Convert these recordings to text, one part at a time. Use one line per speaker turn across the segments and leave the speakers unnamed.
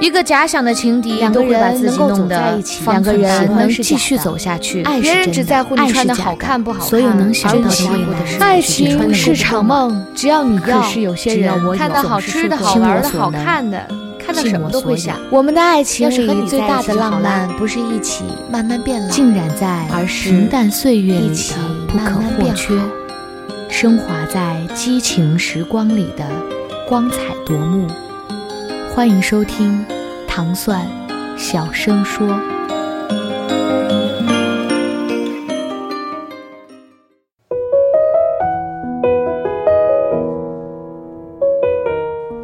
一个假想的情敌都会把自己弄得
两个人能继续
走下去。
别人只在乎你穿的好看不好看，所有能想到的未来。爱情是场梦，只要你要。
可是有些人看到好吃的好玩的好看的，看到什么都会想。
我们的爱情里最大的浪漫，不是一起慢慢变老，
浸染在平淡岁月里的不可或缺，升华在激情时光里的光彩夺目。欢迎收听糖蒜小声说。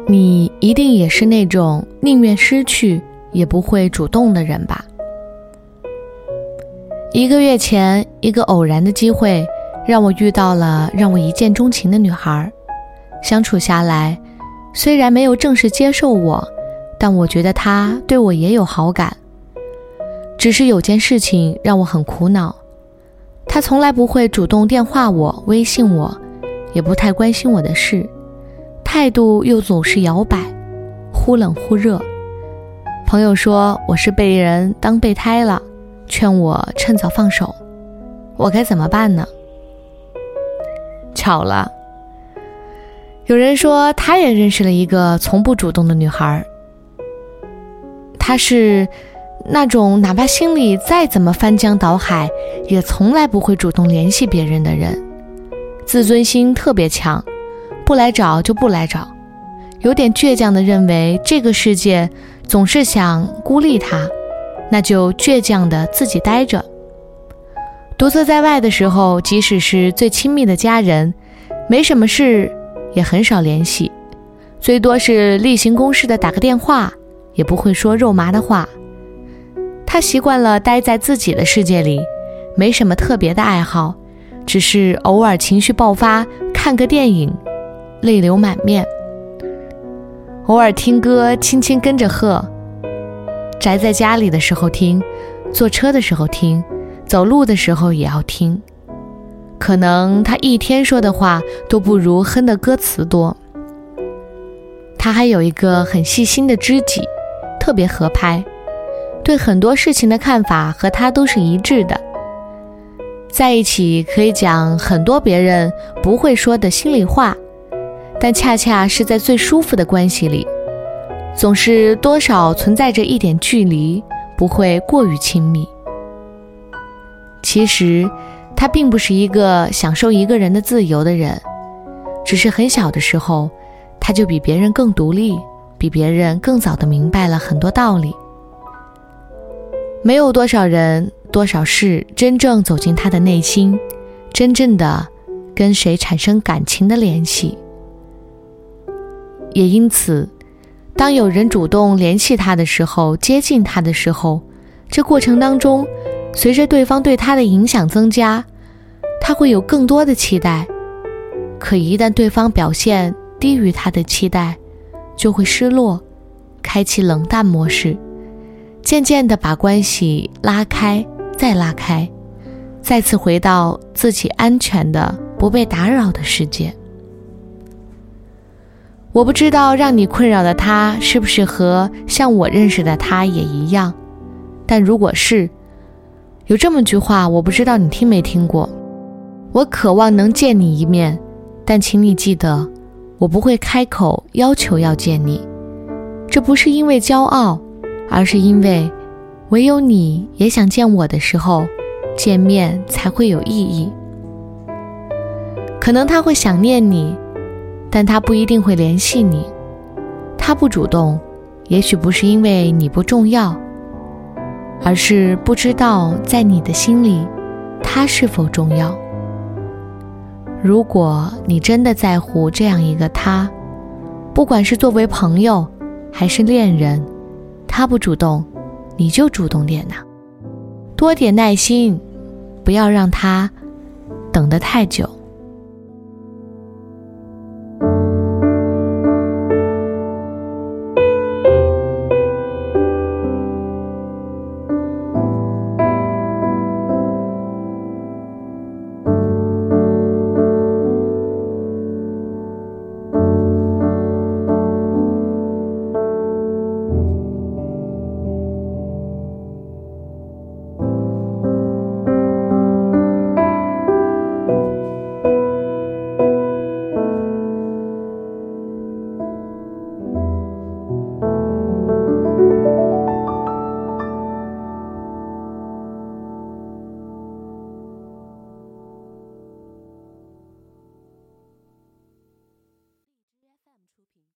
你一定也是那种宁愿失去也不会主动的人吧？一个月前，一个偶然的机会让我遇到了让我一见钟情的女孩，相处下来。虽然没有正式接受我，但我觉得他对我也有好感。只是有件事情让我很苦恼，他从来不会主动电话我、微信我，也不太关心我的事，态度又总是摇摆，忽冷忽热。朋友说我是被人当备胎了，劝我趁早放手。我该怎么办呢？巧了。有人说，他也认识了一个从不主动的女孩。她是那种哪怕心里再怎么翻江倒海，也从来不会主动联系别人的人，自尊心特别强，不来找就不来找，有点倔强的认为这个世界总是想孤立他，那就倔强的自己待着。独自在外的时候，即使是最亲密的家人，没什么事。也很少联系，最多是例行公事的打个电话，也不会说肉麻的话。他习惯了待在自己的世界里，没什么特别的爱好，只是偶尔情绪爆发，看个电影，泪流满面；偶尔听歌，轻轻跟着和。宅在家里的时候听，坐车的时候听，走路的时候也要听。可能他一天说的话都不如哼的歌词多。他还有一个很细心的知己，特别合拍，对很多事情的看法和他都是一致的。在一起可以讲很多别人不会说的心里话，但恰恰是在最舒服的关系里，总是多少存在着一点距离，不会过于亲密。其实。他并不是一个享受一个人的自由的人，只是很小的时候，他就比别人更独立，比别人更早的明白了很多道理。没有多少人、多少事真正走进他的内心，真正的跟谁产生感情的联系。也因此，当有人主动联系他的时候，接近他的时候，这过程当中，随着对方对他的影响增加。他会有更多的期待，可一旦对方表现低于他的期待，就会失落，开启冷淡模式，渐渐的把关系拉开，再拉开，再次回到自己安全的、不被打扰的世界。我不知道让你困扰的他是不是和像我认识的他也一样，但如果是，有这么句话，我不知道你听没听过。我渴望能见你一面，但请你记得，我不会开口要求要见你。这不是因为骄傲，而是因为，唯有你也想见我的时候，见面才会有意义。可能他会想念你，但他不一定会联系你。他不主动，也许不是因为你不重要，而是不知道在你的心里，他是否重要。如果你真的在乎这样一个他，不管是作为朋友还是恋人，他不主动，你就主动点呐，多点耐心，不要让他等得太久。